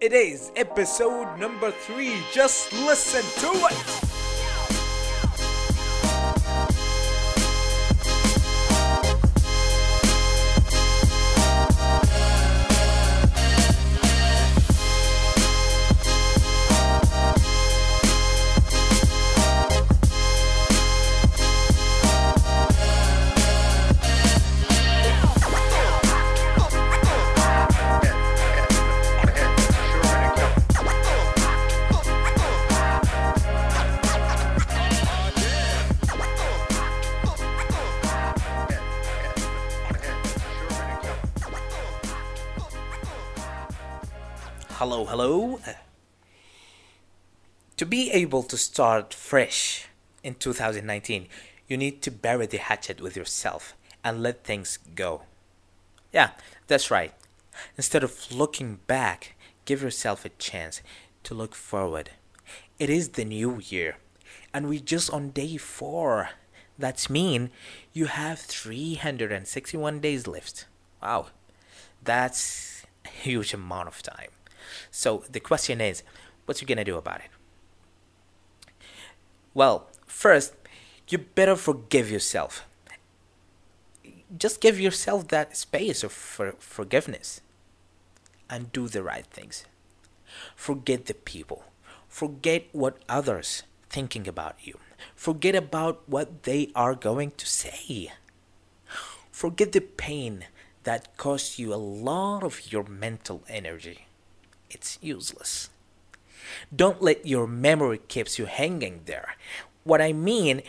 It is episode number three. Just listen to it. Hello, hello. To be able to start fresh in 2019, you need to bury the hatchet with yourself and let things go. Yeah, that's right. Instead of looking back, give yourself a chance to look forward. It is the new year, and we're just on day four. That's mean you have 361 days left. Wow, that's a huge amount of time. So the question is, what you gonna do about it? Well, first, you better forgive yourself. Just give yourself that space of for- forgiveness and do the right things. Forget the people. Forget what others thinking about you. Forget about what they are going to say. Forget the pain that cost you a lot of your mental energy. It's useless. Don't let your memory keeps you hanging there. What I mean,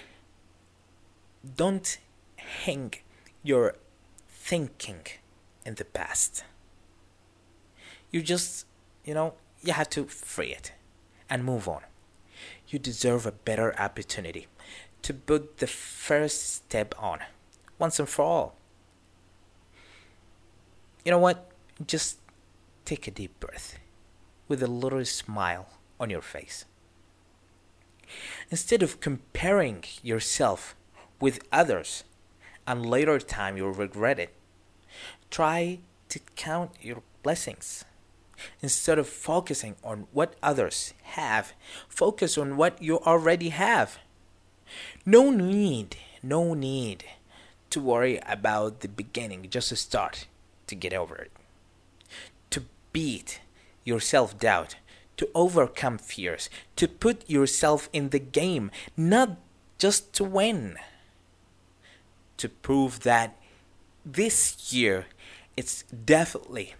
don't hang your thinking in the past. You just, you know, you have to free it and move on. You deserve a better opportunity to put the first step on once and for all. You know what? Just take a deep breath with a little smile on your face. Instead of comparing yourself with others and later time you'll regret it, try to count your blessings. Instead of focusing on what others have, focus on what you already have. No need, no need to worry about the beginning, just to start to get over it. To beat your self doubt, to overcome fears, to put yourself in the game, not just to win. To prove that this year it's definitely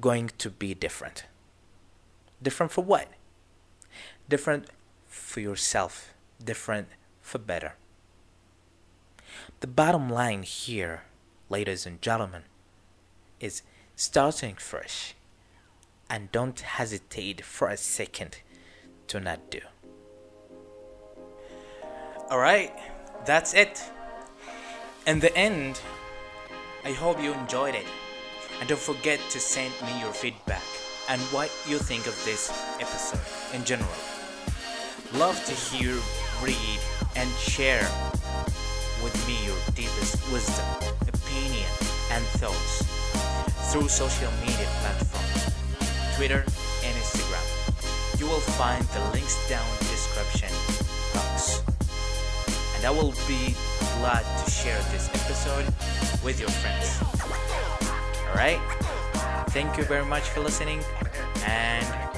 going to be different. Different for what? Different for yourself, different for better. The bottom line here, ladies and gentlemen, is starting fresh and don't hesitate for a second to not do. Alright, that's it. In the end, I hope you enjoyed it. And don't forget to send me your feedback and what you think of this episode in general. Love to hear, read, and share with me your deepest wisdom, opinion, and thoughts through social media platforms, Twitter and Instagram. You will find the links down in the description box. And I will be glad to share this episode with your friends. Alright? Thank you very much for listening and